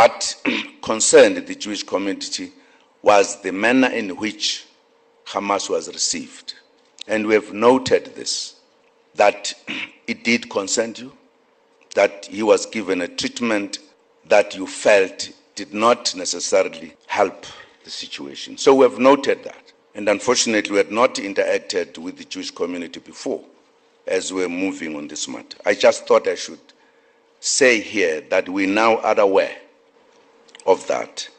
What concerned the Jewish community was the manner in which Hamas was received. And we have noted this that it did concern you, that he was given a treatment that you felt did not necessarily help the situation. So we have noted that. And unfortunately, we had not interacted with the Jewish community before as we're moving on this matter. I just thought I should say here that we now are aware of that.